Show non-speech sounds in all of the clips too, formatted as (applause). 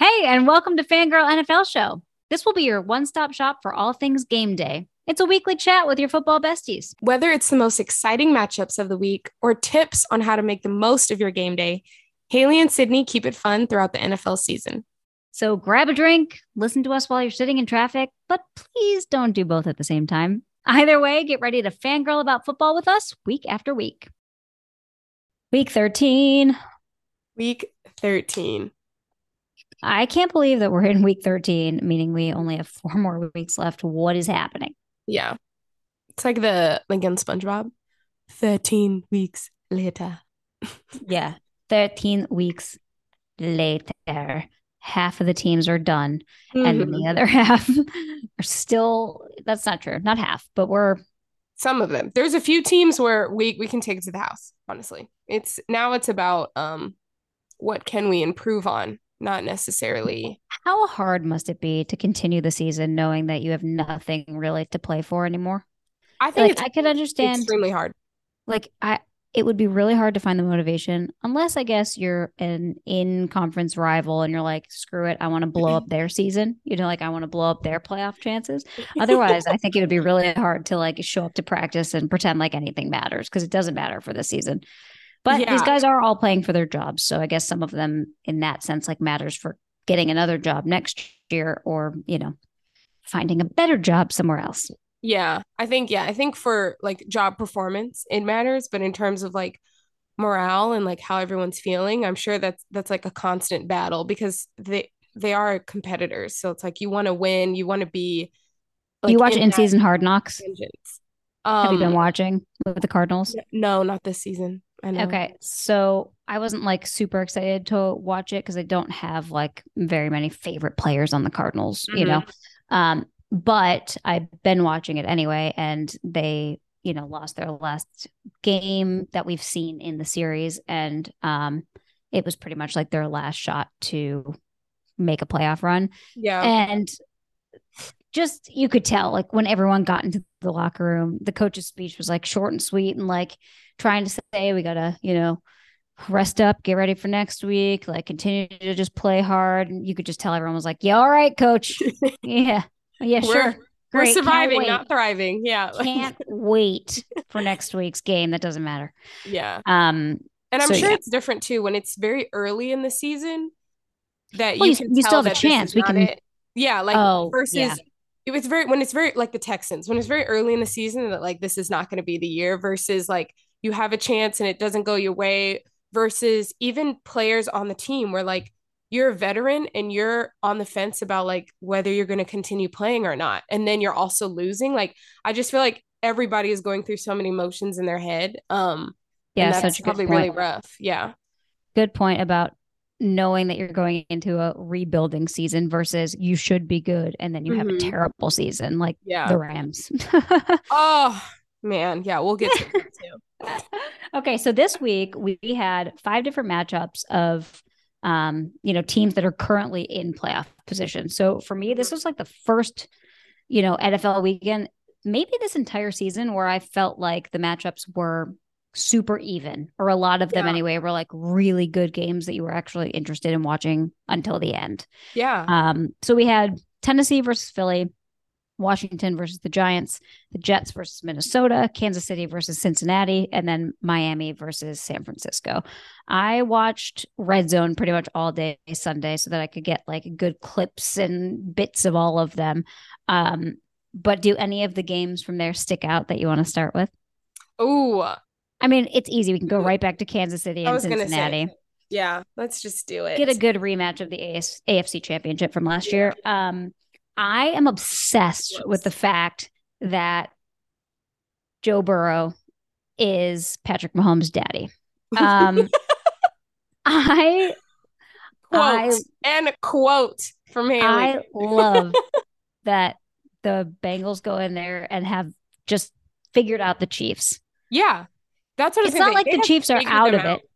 Hey, and welcome to Fangirl NFL Show. This will be your one stop shop for all things game day. It's a weekly chat with your football besties. Whether it's the most exciting matchups of the week or tips on how to make the most of your game day, Hayley and Sydney keep it fun throughout the NFL season. So grab a drink, listen to us while you're sitting in traffic, but please don't do both at the same time. Either way, get ready to fangirl about football with us week after week. Week 13. Week 13. I can't believe that we're in week 13, meaning we only have four more weeks left. What is happening? Yeah. It's like the like in SpongeBob. 13 weeks later. (laughs) yeah. 13 weeks later. Half of the teams are done. Mm-hmm. And the other (laughs) half are still that's not true. Not half, but we're some of them. There's a few teams where we we can take it to the house, honestly. It's now it's about um what can we improve on not necessarily. How hard must it be to continue the season knowing that you have nothing really to play for anymore? I think like, I could understand extremely hard. Like I it would be really hard to find the motivation unless I guess you're an in conference rival and you're like, screw it, I want to blow up their season. You know, like I want to blow up their playoff chances. Otherwise, I think it would be really hard to like show up to practice and pretend like anything matters because it doesn't matter for the season. But yeah. these guys are all playing for their jobs. So I guess some of them in that sense like matters for getting another job next year or, you know, finding a better job somewhere else. Yeah. I think yeah, I think for like job performance it matters, but in terms of like morale and like how everyone's feeling, I'm sure that's that's like a constant battle because they they are competitors. So it's like you want to win, you want to be like, you watch in, season hard knocks. Um, Have you been um, watching with the Cardinals? No, not this season. Okay. So I wasn't like super excited to watch it because I don't have like very many favorite players on the Cardinals, mm-hmm. you know. Mm-hmm. Um, but I've been watching it anyway, and they, you know, lost their last game that we've seen in the series. And um, it was pretty much like their last shot to make a playoff run. Yeah. And just you could tell like when everyone got into the locker room the coach's speech was like short and sweet and like trying to say we gotta you know rest up get ready for next week like continue to just play hard. And you could just tell everyone was like yeah all right coach. (laughs) Yeah. Yeah we're, sure. Great. we're surviving not thriving. Yeah. Can't (laughs) wait for next week's game. That doesn't matter. Yeah. Um and i'm so, sure yeah. it's different too when it's very early in the season that well, you, you, you still have a chance. we can it. yeah like oh, versus yeah. it was very when it's very like the Texans when it's very early in the season that like this is not going to be the year versus like you have a chance and it doesn't go your way versus even players on the team where like you're a veteran and you're on the fence about like whether you're going to continue playing or not and then you're also losing like I just feel like everybody is going through so many emotions in their head um yeah that's probably really rough yeah good point about knowing that you're going into a rebuilding season versus you should be good and then you mm-hmm. have a mm-hmm. terrible season like yeah. the Rams. (laughs) oh man, yeah, we'll get to that too. Okay, so this week we had five different matchups of um, you know, teams that are currently in playoff position. So for me, this was like the first, you know, NFL weekend, maybe this entire season where I felt like the matchups were super even, or a lot of them yeah. anyway, were like really good games that you were actually interested in watching until the end. Yeah. Um, so we had Tennessee versus Philly, Washington versus the Giants, the Jets versus Minnesota, Kansas City versus Cincinnati, and then Miami versus San Francisco. I watched Red Zone pretty much all day Sunday so that I could get like good clips and bits of all of them. Um, but do any of the games from there stick out that you want to start with? Oh, I mean, it's easy. We can go right back to Kansas City and Cincinnati. Say, yeah, let's just do it. Get a good rematch of the AS- AFC Championship from last year. Um, I am obsessed with the fact that Joe Burrow is Patrick Mahomes' daddy. Um, (laughs) I quote I, and quote from Hayley. I love that the Bengals go in there and have just figured out the Chiefs. Yeah. That's what it's not like the Chiefs are out of out. it.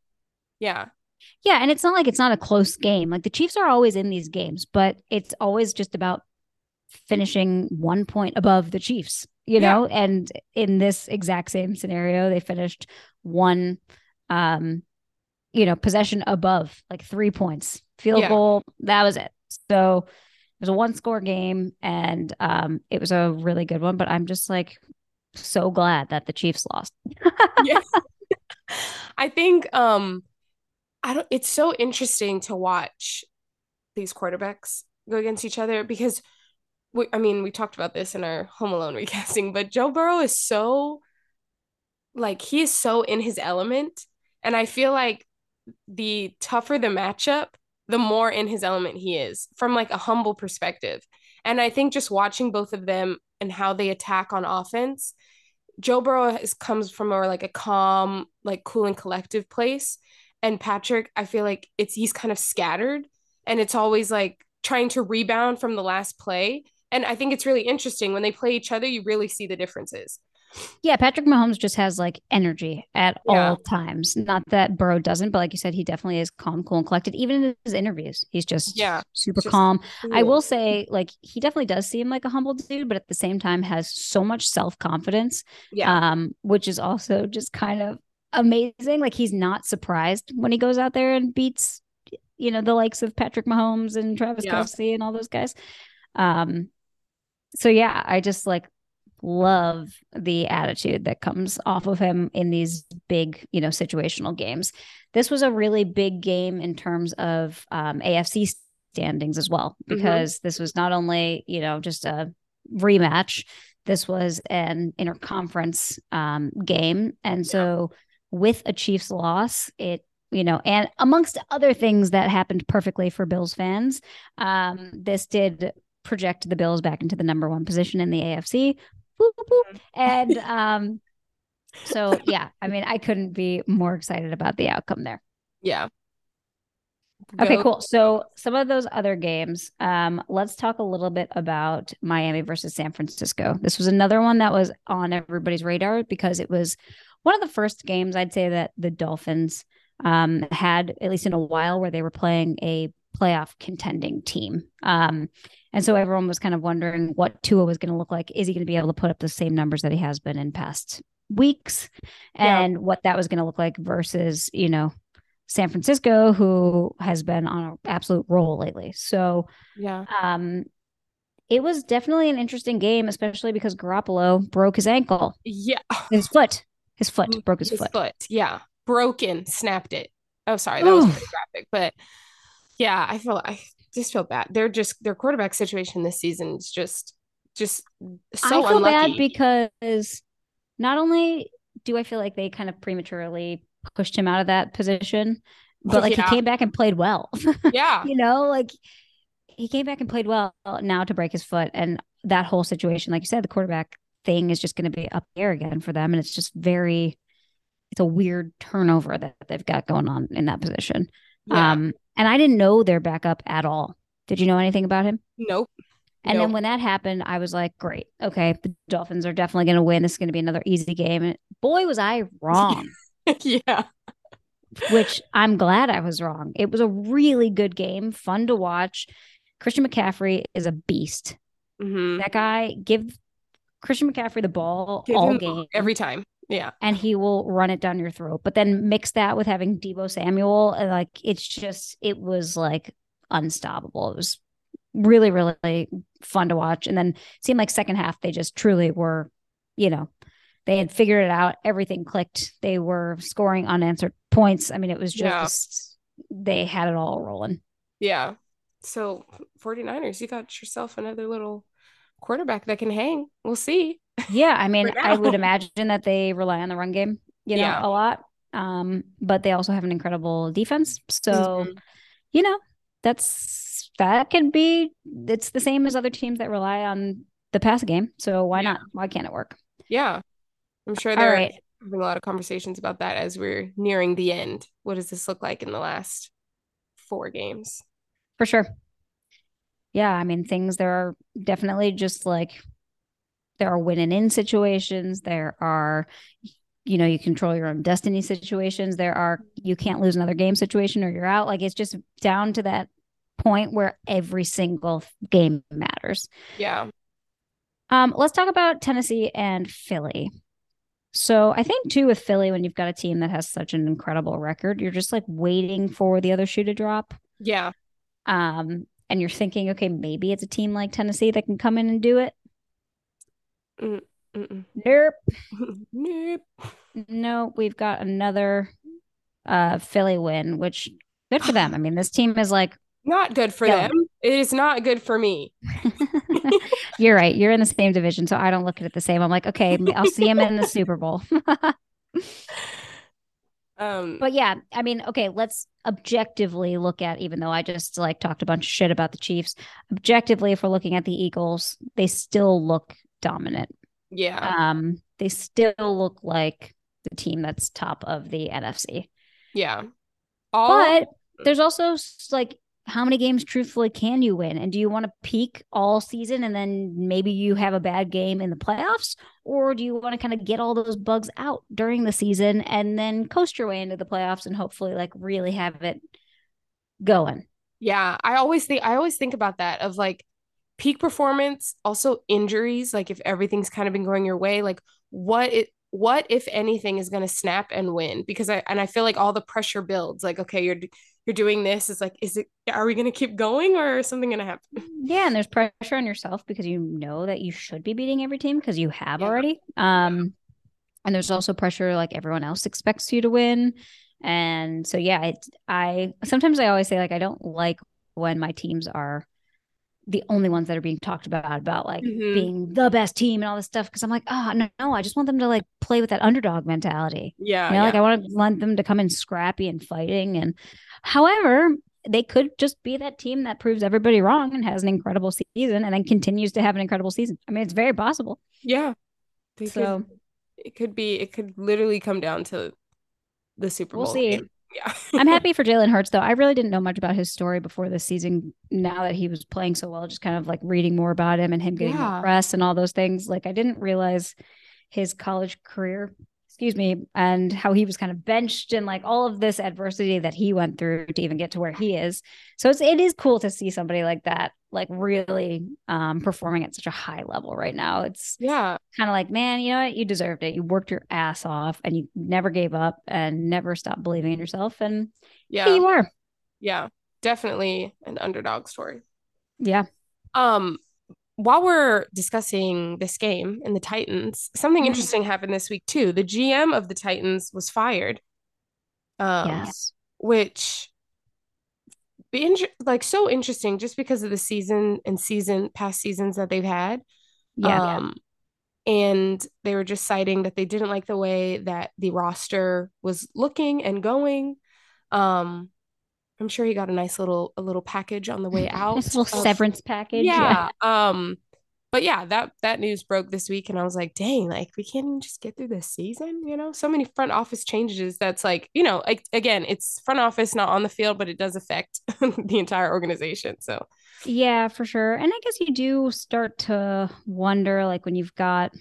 Yeah. Yeah, and it's not like it's not a close game. Like the Chiefs are always in these games, but it's always just about finishing one point above the Chiefs, you know? Yeah. And in this exact same scenario, they finished one um you know, possession above like three points, field yeah. goal. That was it. So it was a one score game and um, it was a really good one. But I'm just like so glad that the Chiefs lost. yeah. (laughs) I think um I don't it's so interesting to watch these quarterbacks go against each other because we, I mean, we talked about this in our Home Alone (laughs) recasting, but Joe Burrow is so like he is so in his element and I feel like the tougher the matchup, the more in his element he is from like a humble perspective. And I think just watching both of them and how they attack on offense, Joe Burrow is, comes from more like a calm, like cool and collective place. And Patrick, I feel like it's he's kind of scattered and it's always like trying to rebound from the last play. And I think it's really interesting when they play each other, you really see the differences. Yeah, Patrick Mahomes just has like energy at yeah. all times. Not that Burrow doesn't, but like you said, he definitely is calm, cool, and collected. Even in his interviews, he's just yeah, super just calm. Cool. I will say, like he definitely does seem like a humble dude, but at the same time has so much self confidence. Yeah, um, which is also just kind of amazing. Like he's not surprised when he goes out there and beats, you know, the likes of Patrick Mahomes and Travis yeah. Kelce and all those guys. Um, so yeah, I just like love the attitude that comes off of him in these big, you know, situational games. This was a really big game in terms of um, AFC standings as well, mm-hmm. because mm-hmm. this was not only, you know, just a rematch, this was an interconference um, game. And so with a Chiefs loss, it you know, and amongst other things that happened perfectly for Bills fans, um, this did project the Bills back into the number one position in the AFC, boop, boop. And (laughs) um so yeah i mean i couldn't be more excited about the outcome there. Yeah. Okay cool. So some of those other games um let's talk a little bit about miami versus san francisco. This was another one that was on everybody's radar because it was one of the first games i'd say that the dolphins um had at least in a while where they were playing a playoff contending team. Um and so everyone was kind of wondering what Tua was going to look like. Is he going to be able to put up the same numbers that he has been in past weeks? And yeah. what that was going to look like versus, you know, San Francisco, who has been on an absolute roll lately. So, yeah. Um, it was definitely an interesting game, especially because Garoppolo broke his ankle. Yeah. His foot. His foot broke his, his foot. foot. Yeah. Broken, snapped it. Oh, sorry. That Ooh. was pretty graphic. But yeah, I feel I just feel bad. They're just their quarterback situation this season is just just so I feel unlucky. bad because not only do I feel like they kind of prematurely pushed him out of that position, (laughs) but like yeah. he came back and played well. (laughs) Yeah. you know, like he came back and played well now to break his foot. And that whole situation, like you said, the quarterback thing is just going to be up there again for them. And it's just very, it's a weird turnover that they've got going on in that position. Yeah. Um, and I didn't know their backup at all. Did you know anything about him? Nope. And nope. then when that happened, I was like, great. Okay. The Dolphins are definitely going to win. This is going to be another easy game. And boy, was I wrong. (laughs) yeah. Which I'm glad I was wrong. It was a really good game, fun to watch. Christian McCaffrey is a beast. Mm-hmm. That guy, give Christian McCaffrey the ball give all game. Every time. Yeah. And he will run it down your throat. But then mix that with having Deebo Samuel and like it's just it was like unstoppable. It was really, really fun to watch. And then seemed like second half they just truly were, you know, they had figured it out. Everything clicked. They were scoring unanswered points. I mean, it was just yeah. they had it all rolling. Yeah. So 49ers, you got yourself another little quarterback that can hang. We'll see. Yeah, I mean, (laughs) I would imagine that they rely on the run game, you know, yeah. a lot. Um, but they also have an incredible defense. So, mm-hmm. you know, that's that can be it's the same as other teams that rely on the pass game. So why yeah. not? Why can't it work? Yeah. I'm sure they're right. having a lot of conversations about that as we're nearing the end. What does this look like in the last four games? For sure. Yeah, I mean things there are definitely just like there are win and in situations there are you know you control your own destiny situations there are you can't lose another game situation or you're out like it's just down to that point where every single game matters yeah um let's talk about tennessee and philly So I think too with Philly, when you've got a team that has such an incredible record, you're just like waiting for the other shoe to drop. Yeah. Um, and you're thinking, okay, maybe it's a team like Tennessee that can come in and do it. Mm, (laughs) nope. nope. No, we've got another uh Philly win, which good for them. I mean, this team is like not good for them. It is not good for me. (laughs) You're right. You're in the same division, so I don't look at it the same. I'm like, okay, I'll see him in the Super Bowl. (laughs) um, but yeah, I mean, okay, let's objectively look at. Even though I just like talked a bunch of shit about the Chiefs, objectively, if we're looking at the Eagles, they still look dominant. Yeah. Um, they still look like the team that's top of the NFC. Yeah. All- but there's also like how many games truthfully can you win? And do you want to peak all season and then maybe you have a bad game in the playoffs? Or do you want to kind of get all those bugs out during the season and then coast your way into the playoffs and hopefully like really have it going? Yeah. I always think I always think about that of like peak performance, also injuries, like if everything's kind of been going your way, like what it what if anything is going to snap and win because i and i feel like all the pressure builds like okay you're you're doing this it's like is it are we going to keep going or is something going to happen? Yeah and there's pressure on yourself because you know that you should be beating every team because you have yeah. already. Um and there's also pressure like everyone else expects you to win. And so yeah it i sometimes i always say like i don't like when my teams are the only ones that are being talked about about like mm-hmm. being the best team and all this stuff because I'm like, oh no, no, I just want them to like play with that underdog mentality. Yeah, you know, yeah. like I want to want them to come in scrappy and fighting. And however, they could just be that team that proves everybody wrong and has an incredible season and then continues to have an incredible season. I mean, it's very possible. Yeah. So could, it could be. It could literally come down to the Super Bowl. We'll see. Game yeah. (laughs) I'm happy for Jalen Hurts though. I really didn't know much about his story before this season. Now that he was playing so well, just kind of like reading more about him and him getting yeah. press and all those things. Like I didn't realize his college career excuse me, and how he was kind of benched and like all of this adversity that he went through to even get to where he is. So it's it is cool to see somebody like that like really um performing at such a high level right now. It's yeah, kind of like, man, you know what? You deserved it. You worked your ass off and you never gave up and never stopped believing in yourself. And yeah, you are. Yeah, definitely an underdog story. Yeah. Um, while we're discussing this game and the Titans, something mm-hmm. interesting happened this week too. The GM of the Titans was fired. Um, yes. Which be in- like so interesting just because of the season and season past seasons that they've had. Yeah. Um, and they were just citing that they didn't like the way that the roster was looking and going. Um, I'm sure he got a nice little a little package on the way (laughs) out. Nice little of, severance package. Yeah. yeah. Um, but yeah, that that news broke this week, and I was like, dang, like we can't even just get through this season, you know? So many front office changes. That's like, you know, like again, it's front office, not on the field, but it does affect (laughs) the entire organization. So yeah, for sure. And I guess you do start to wonder, like when you've got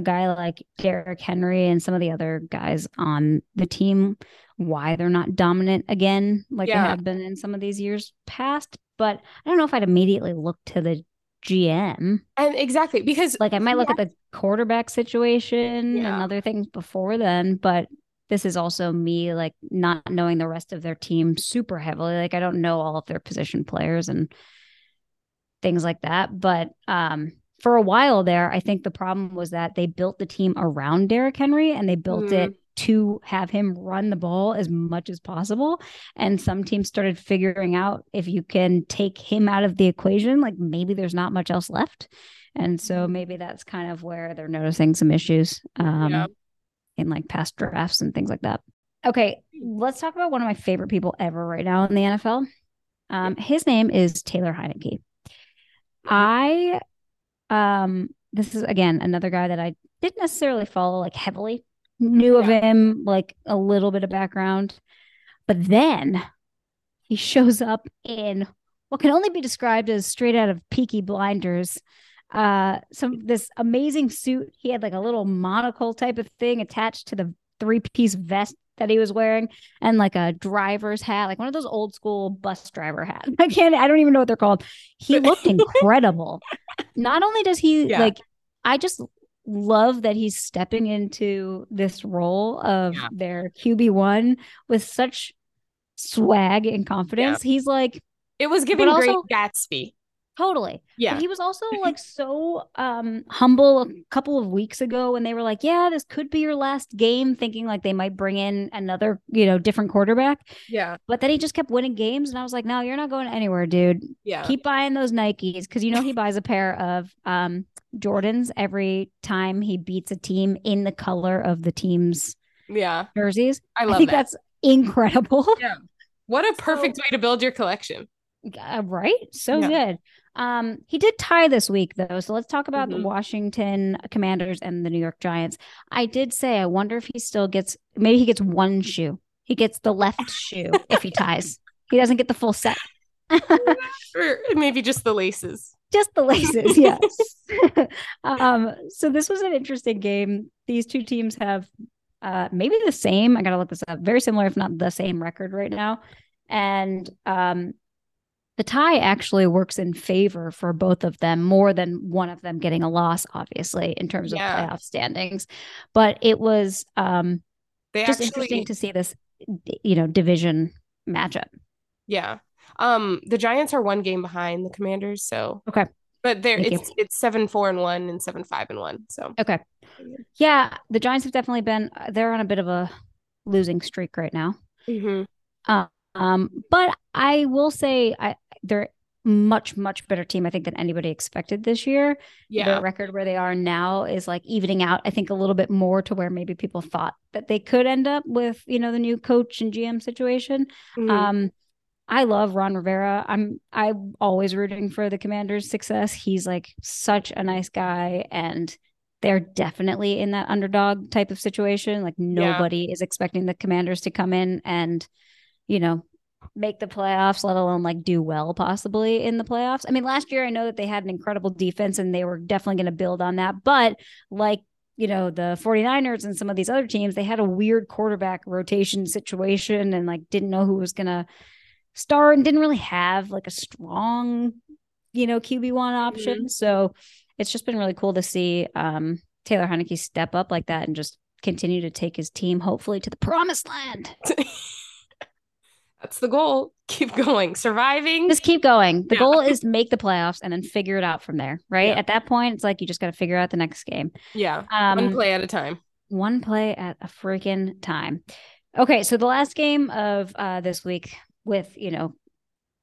a guy like Derrick Henry and some of the other guys on the team why they're not dominant again like yeah. they have been in some of these years past. But I don't know if I'd immediately look to the GM. And exactly because like I might look yeah. at the quarterback situation yeah. and other things before then, but this is also me like not knowing the rest of their team super heavily. Like I don't know all of their position players and things like that. But um for a while there, I think the problem was that they built the team around Derrick Henry and they built mm. it to have him run the ball as much as possible. And some teams started figuring out if you can take him out of the equation, like maybe there's not much else left. And so mm-hmm. maybe that's kind of where they're noticing some issues um, yeah. in like past drafts and things like that. Okay, let's talk about one of my favorite people ever right now in the NFL. Um, his name is Taylor Heinicke. I um this is again another guy that I didn't necessarily follow like heavily knew of him, like a little bit of background. But then he shows up in what can only be described as straight out of Peaky Blinders. Uh, some this amazing suit. He had like a little monocle type of thing attached to the three piece vest that he was wearing, and like a driver's hat, like one of those old school bus driver hats. (laughs) I can't. I don't even know what they're called. He (laughs) looked incredible. Not only does he yeah. like, I just love that he's stepping into this role of yeah. their QB1 with such swag and confidence. Yeah. He's like, it was giving great also, Gatsby. Totally. Yeah. But he was also (laughs) like so um humble a couple of weeks ago when they were like, Yeah, this could be your last game, thinking like they might bring in another, you know, different quarterback. Yeah. But then he just kept winning games. And I was like, No, you're not going anywhere, dude. Yeah. Keep buying those Nikes because you know he (laughs) buys a pair of um Jordans every time he beats a team in the color of the team's yeah jerseys. I love I think that. that's incredible. Yeah. What a (laughs) perfect so, way to build your collection. Uh, right? So yeah. good. Um, he did tie this week though, so let's talk about mm-hmm. the Washington Commanders and the New York Giants. I did say I wonder if he still gets maybe he gets one shoe. He gets the left shoe if he ties. He doesn't get the full set. or (laughs) maybe just the laces. Just the laces, (laughs) yes. (laughs) um, so this was an interesting game. These two teams have uh maybe the same. I gotta look this up. Very similar, if not the same record right now. And um the tie actually works in favor for both of them more than one of them getting a loss obviously in terms yeah. of playoff standings. But it was um they just actually, interesting to see this you know division matchup. Yeah. Um the giants are one game behind the commanders so okay. but there it's you. it's seven four and one and seven five and one so. Okay. Yeah the giants have definitely been they're on a bit of a losing streak right now. Mm-hmm. uh, um, but I will say I they're much much better team I think than anybody expected this year. Yeah, the record where they are now is like evening out. I think a little bit more to where maybe people thought that they could end up with you know the new coach and GM situation. Mm-hmm. Um, I love Ron Rivera. I'm I'm always rooting for the Commanders' success. He's like such a nice guy and they're definitely in that underdog type of situation. Like nobody yeah. is expecting the Commanders to come in and you know make the playoffs, let alone like do well possibly in the playoffs. I mean, last year I know that they had an incredible defense and they were definitely going to build on that. But like, you know, the 49ers and some of these other teams, they had a weird quarterback rotation situation and like didn't know who was going to start and didn't really have like a strong, you know, QB1 option. Mm-hmm. So it's just been really cool to see um, Taylor Heinicke step up like that and just continue to take his team hopefully to the promised land. (laughs) The goal. Keep going. Surviving. Just keep going. The yeah. goal is to make the playoffs and then figure it out from there, right? Yeah. At that point, it's like you just got to figure out the next game. Yeah. Um, one play at a time. One play at a freaking time. Okay, so the last game of uh, this week with, you know,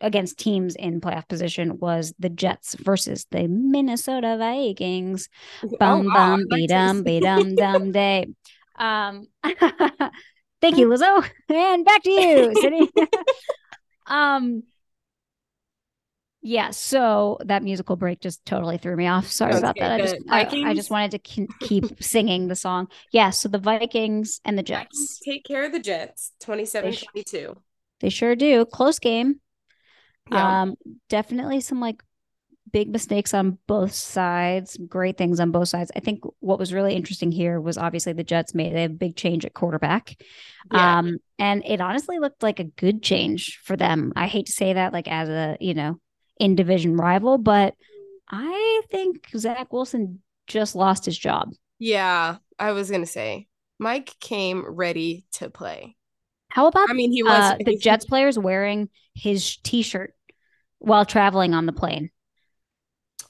against teams in playoff position was the Jets versus the Minnesota Vikings. Bum oh, bum be dum be dum dum day. Um (laughs) (laughs) Thank you, (laughs) Lizzo. And back to you, Sydney. (laughs) um yeah, so that musical break just totally threw me off. Sorry about that. I just I, I, just wanted to keep singing the song. Yeah, so the Vikings and the Jets. Take care of the Jets. 27-22. They sure do. Close game. Yeah. Um definitely some like big mistakes on both sides, great things on both sides. I think what was really interesting here was obviously the Jets made a big change at quarterback. Yeah. Um, and it honestly looked like a good change for them. I hate to say that, like as a, you know, in division rival, but I think Zach Wilson just lost his job. Yeah, I was gonna say Mike came ready to play. How about I mean he was uh, the Jets players wearing his t-shirt while traveling on the plane?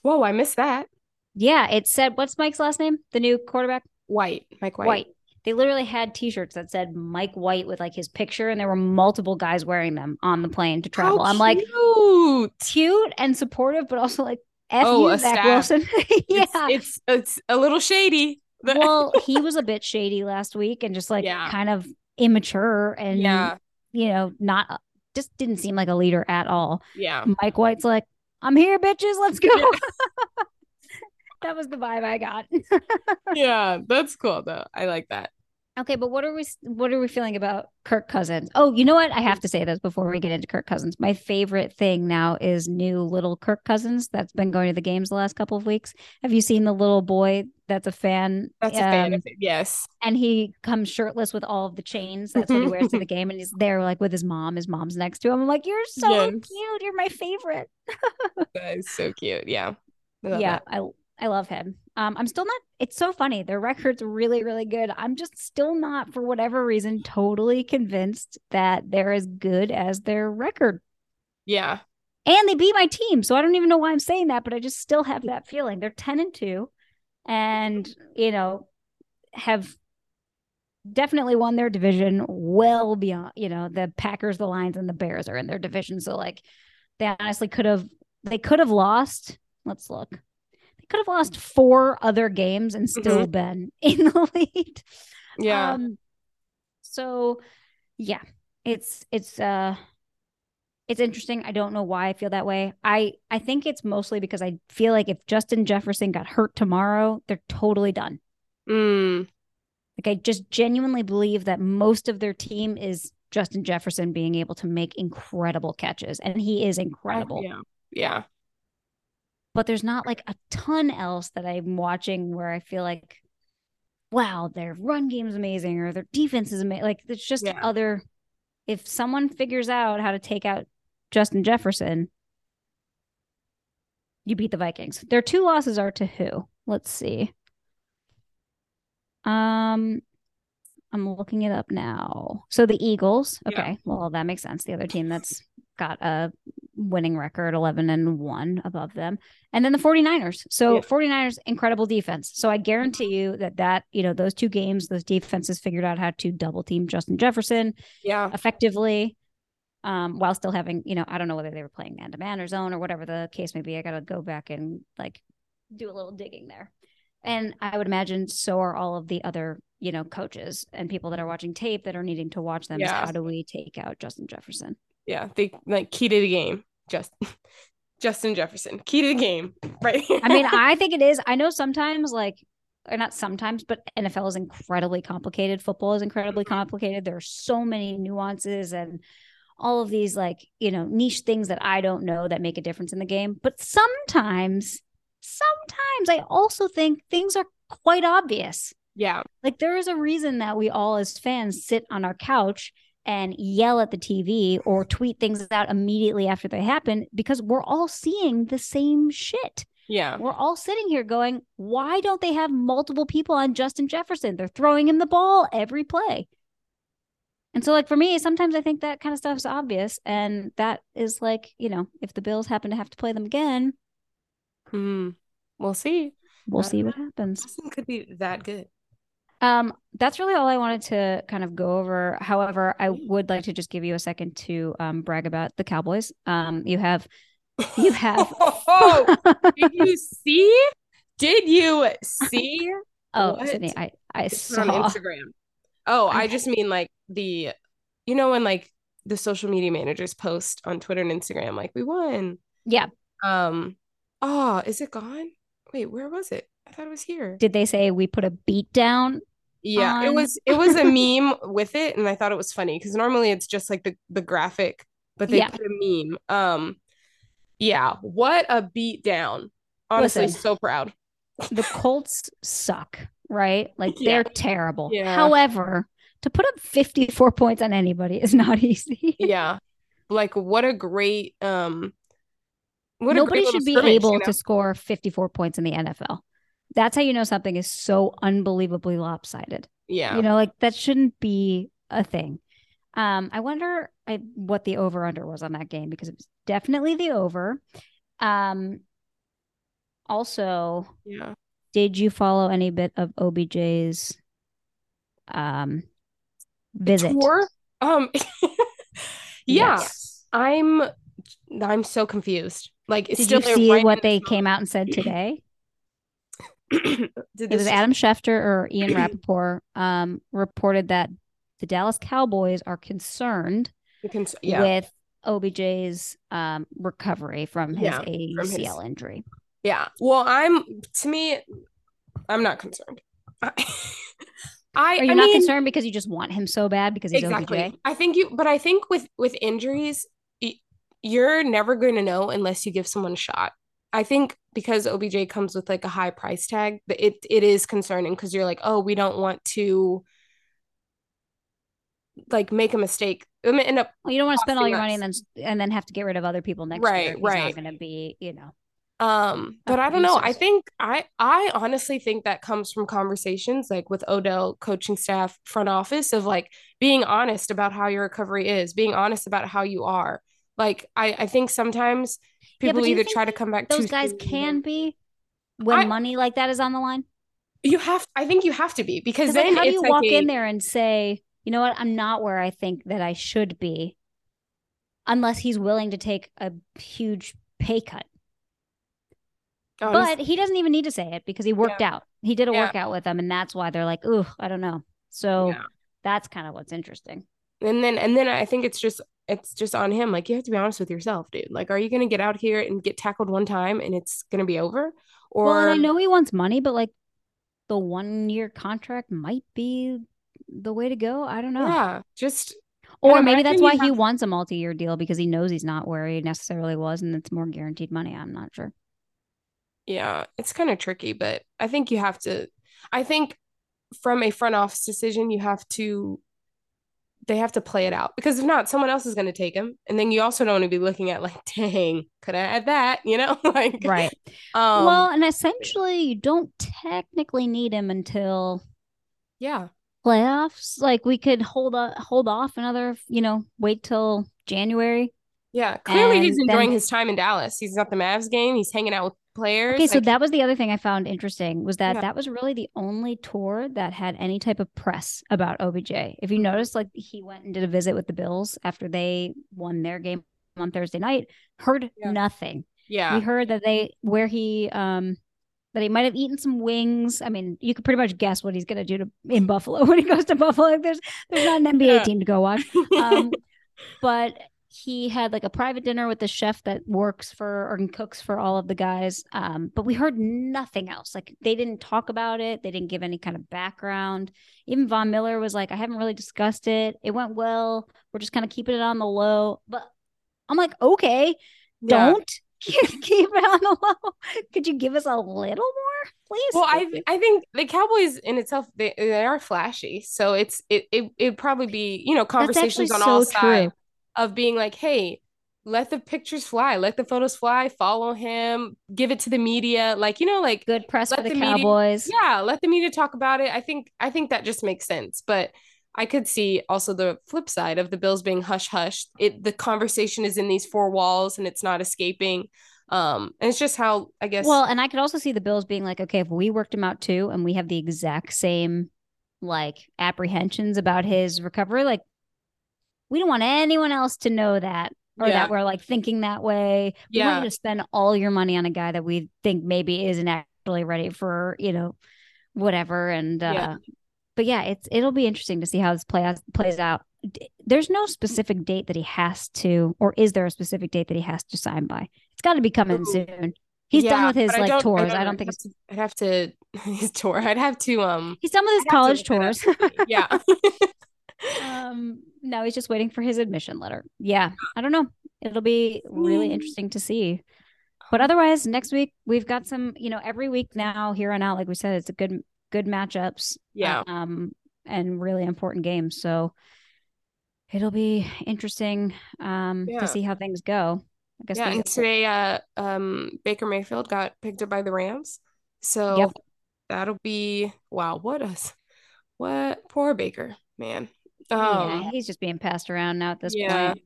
Whoa, I missed that. Yeah, it said what's Mike's last name? The new quarterback? White. Mike White. White. They literally had t-shirts that said Mike White with like his picture and there were multiple guys wearing them on the plane to travel. How I'm like cute and supportive, but also like F oh, you, Zach Wilson. (laughs) yeah. It's, it's, it's a little shady. (laughs) well, he was a bit shady last week and just like yeah. kind of immature and yeah. you know, not just didn't seem like a leader at all. Yeah. Mike White's like, I'm here, bitches. Let's go. (laughs) that was the vibe I got. (laughs) yeah, that's cool though. I like that. Okay, but what are we what are we feeling about Kirk Cousins? Oh, you know what? I have to say this before we get into Kirk Cousins. My favorite thing now is new little Kirk Cousins that's been going to the games the last couple of weeks. Have you seen the little boy that's a fan? That's um, a fan of it, yes. And he comes shirtless with all of the chains. That's what he wears to the (laughs) game. And he's there like with his mom. His mom's next to him. I'm like, you're so yes. cute. You're my favorite. (laughs) that is so cute. Yeah. yeah, that. I I love him. Um, I'm still not. It's so funny. Their record's really, really good. I'm just still not, for whatever reason, totally convinced that they're as good as their record. Yeah. And they beat my team, so I don't even know why I'm saying that, but I just still have that feeling. They're ten and two, and you know, have definitely won their division well beyond. You know, the Packers, the Lions, and the Bears are in their division, so like they honestly could have. They could have lost. Let's look could have lost four other games and still mm-hmm. been (laughs) in the lead. Yeah. Um, so yeah, it's it's uh it's interesting. I don't know why I feel that way. I I think it's mostly because I feel like if Justin Jefferson got hurt tomorrow, they're totally done. Mm. Like I just genuinely believe that most of their team is Justin Jefferson being able to make incredible catches, and he is incredible. Yeah, yeah but there's not like a ton else that I'm watching where I feel like, wow, their run game is amazing or their defense is amazing. Like it's just yeah. other. If someone figures out how to take out Justin Jefferson, you beat the Vikings. Their two losses are to who? Let's see. Um, I'm looking it up now. So the Eagles. Okay, yeah. well that makes sense. The other team that's got a winning record 11 and 1 above them. And then the 49ers so yeah. 49ers incredible defense. So i guarantee you that that you know those two games those defenses figured out how to double team justin jefferson yeah. effectively um while still having you know i don't know whether they were playing man to man or zone or whatever the case may be. I gotta go back and like do a little digging there. And i would imagine so are all of the other you know coaches and people that are watching tape that are needing to watch them yeah. how do we take out justin jefferson yeah, they like key to the game. Just (laughs) Justin Jefferson, key to the game, right? I mean, (laughs) I think it is. I know sometimes like or not sometimes, but NFL is incredibly complicated. Football is incredibly mm-hmm. complicated. There are so many nuances and all of these like, you know, niche things that I don't know that make a difference in the game. But sometimes, sometimes I also think things are quite obvious. Yeah. Like there is a reason that we all as fans sit on our couch and yell at the TV or tweet things out immediately after they happen because we're all seeing the same shit. Yeah. We're all sitting here going, why don't they have multiple people on Justin Jefferson? They're throwing him the ball every play. And so, like, for me, sometimes I think that kind of stuff is obvious. And that is like, you know, if the Bills happen to have to play them again, hmm, we'll see. We'll uh, see what happens. Could be that good. Um, that's really all I wanted to kind of go over. However, I would like to just give you a second to um, brag about the Cowboys. Um, you have, you have. (laughs) oh, did you see? Did you see? (laughs) oh, what? Sydney, I I it's saw on Instagram. Oh, (laughs) I just mean like the, you know, when like the social media managers post on Twitter and Instagram, like we won. Yeah. Um. Oh, is it gone? Wait, where was it? I thought it was here. Did they say we put a beat down? Yeah, on... it was it was a (laughs) meme with it, and I thought it was funny because normally it's just like the the graphic, but they yeah. put a meme. Um, yeah, what a beat down! Honestly, Listen, so proud. The Colts suck, right? Like (laughs) they're terrible. Yeah. However, to put up 54 points on anybody is (laughs) not easy. yeah. Like what a great um what Nobody should be able you know? to score 54 points in the NFL that's how you know something is so unbelievably lopsided. Yeah. You know, like that shouldn't be a thing. Um, I wonder I, what the over under was on that game because it was definitely the over. Um, also, yeah. Did you follow any bit of OBJ's um visit? Tour? Um (laughs) yeah. Yes. I'm I'm so confused. Like Did you see right what they came out and said today? (laughs) it was Adam Schefter or Ian (clears throat) Rapoport um, reported that the Dallas Cowboys are concerned cons- yeah. with OBJ's um, recovery from his yeah, ACL from his... injury. Yeah. Well, I'm to me, I'm not concerned. I, (laughs) I are you I not mean, concerned because you just want him so bad because he's exactly. OBJ? I think you, but I think with with injuries, you're never going to know unless you give someone a shot. I think because OBJ comes with like a high price tag, but it it is concerning because you're like, oh, we don't want to like make a mistake. End up well, you don't want to spend all your money and then and then have to get rid of other people next right, year. He's right. not going to be, you know. Um, but I don't know. I think I I honestly think that comes from conversations like with Odell coaching staff, front office of like being honest about how your recovery is, being honest about how you are. Like I I think sometimes people yeah, either try to come back those guys can be when I, money like that is on the line. You have I think you have to be because then like, how do you like walk a, in there and say, you know what, I'm not where I think that I should be unless he's willing to take a huge pay cut. Oh, but he doesn't even need to say it because he worked yeah. out. He did a yeah. workout with them, and that's why they're like, "Ooh, I don't know." So yeah. that's kind of what's interesting. And then, and then I think it's just it's just on him. Like you have to be honest with yourself, dude. Like, are you going to get out here and get tackled one time and it's going to be over? Or well, I know he wants money, but like the one year contract might be the way to go. I don't know. Yeah, just or maybe that's why he wants a multi year deal because he knows he's not where he necessarily was, and it's more guaranteed money. I'm not sure yeah, it's kind of tricky, but I think you have to. I think from a front office decision, you have to. They have to play it out because if not, someone else is going to take him, and then you also don't want to be looking at like, (laughs) dang, could I add that? You know, (laughs) like right. Um, well, and essentially, you don't technically need him until yeah playoffs. Like we could hold a, hold off another, you know, wait till January. Yeah, clearly he's enjoying then, his time in Dallas. He's at the Mavs game. He's hanging out with players. Okay, so that was the other thing I found interesting was that yeah. that was really the only tour that had any type of press about OBJ. If you notice, like he went and did a visit with the Bills after they won their game on Thursday night, heard yeah. nothing. Yeah, we heard that they where he um that he might have eaten some wings. I mean, you could pretty much guess what he's going to do to in Buffalo (laughs) when he goes to Buffalo. There's there's not an NBA yeah. team to go watch. (laughs) Um, but he had like a private dinner with the chef that works for or cooks for all of the guys. Um, but we heard nothing else. Like they didn't talk about it. They didn't give any kind of background. Even Von Miller was like, I haven't really discussed it. It went well. We're just kind of keeping it on the low. But I'm like, okay, yeah. don't (laughs) keep it on the low. Could you give us a little more, please? Well, I I think the Cowboys in itself they, they are flashy, so it's it it it'd probably be you know conversations on so all sides of being like, hey, let the pictures fly, let the photos fly, follow him, give it to the media. Like, you know, like good press for the, the Cowboys. Media, yeah, let the media talk about it. I think I think that just makes sense. But I could see also the flip side of the Bills being hush hush. It the conversation is in these four walls and it's not escaping. Um, and it's just how I guess Well, and I could also see the Bills being like, okay, if we worked him out too and we have the exact same like apprehensions about his recovery, like we don't want anyone else to know that or yeah. that we're like thinking that way. We yeah. want you to spend all your money on a guy that we think maybe isn't actually ready for, you know, whatever. And uh yeah. but yeah, it's it'll be interesting to see how this play plays out. There's no specific date that he has to, or is there a specific date that he has to sign by? It's got to be coming Ooh. soon. He's yeah, done with his like tours. I don't, I don't think it's. I'd have to (laughs) his tour. I'd have to um. He's done with his college tours. (laughs) yeah. (laughs) um no, he's just waiting for his admission letter. Yeah, I don't know. It'll be really interesting to see. But otherwise, next week we've got some. You know, every week now here on out, like we said, it's a good good matchups. Yeah. Um, and really important games. So it'll be interesting um yeah. to see how things go. I guess yeah, and today uh um Baker Mayfield got picked up by the Rams. So yep. that'll be wow, what a what poor Baker, man. Um, yeah, he's just being passed around now at this yeah, point.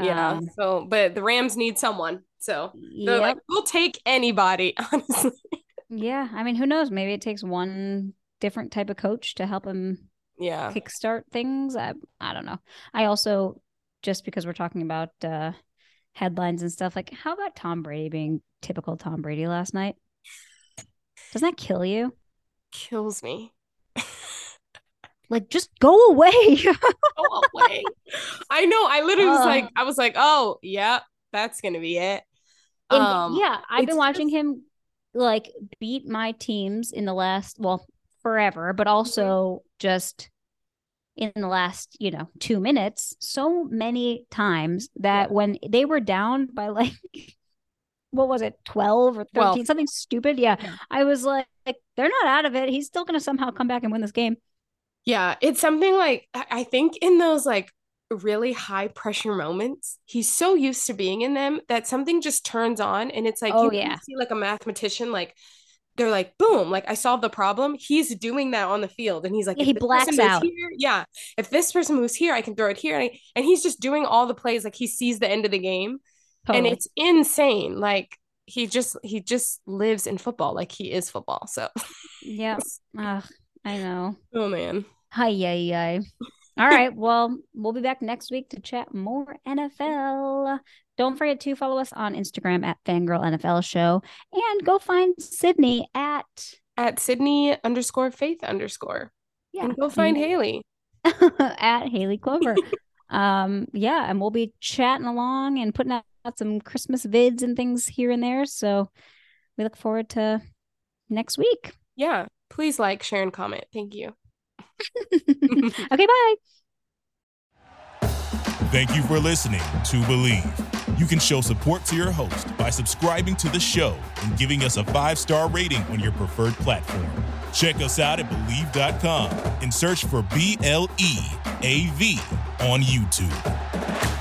Yeah. Um, so, but the Rams need someone. So they're yep. like, we'll take anybody, (laughs) honestly. Yeah. I mean, who knows? Maybe it takes one different type of coach to help him yeah kickstart things. I I don't know. I also just because we're talking about uh headlines and stuff, like how about Tom Brady being typical Tom Brady last night? Doesn't that kill you? Kills me. Like, just go away. go away. I know. I literally uh, was like, I was like, oh, yeah, that's gonna be it. Um, yeah, I've been watching just... him like beat my teams in the last, well, forever, but also mm-hmm. just in the last, you know, two minutes, so many times that yeah. when they were down by like, what was it, 12 or 13, 12. something stupid. Yeah. yeah. I was like, they're not out of it. He's still going to somehow come back and win this game. Yeah, it's something like I think in those like really high pressure moments, he's so used to being in them that something just turns on and it's like oh, you yeah. see like a mathematician like they're like boom like i solved the problem. He's doing that on the field and he's like yeah, he blacks out. here, yeah if this person moves here i can throw it here. And, I, and he's just doing all the plays like he sees the end of the game totally. and it's insane like he just he just lives in football like he is football so. Yeah (laughs) i know oh man hi hi hi all right. Well, we'll be back next week to chat more NFL. Don't forget to follow us on Instagram at Fangirl NFL Show and go find Sydney at at Sydney underscore faith underscore. Yeah. And go find and, Hayley (laughs) at Hayley Clover. (laughs) um, yeah, and we'll be chatting along and putting out some Christmas vids and things here and there. So we look forward to next week. Yeah. Please like, share, and comment. Thank you. (laughs) okay, bye. Thank you for listening to Bleav. You can show support to your host by subscribing to the show and giving us a five star rating on your preferred platform. Check us out at Bleav.com and search for B L E A V on YouTube.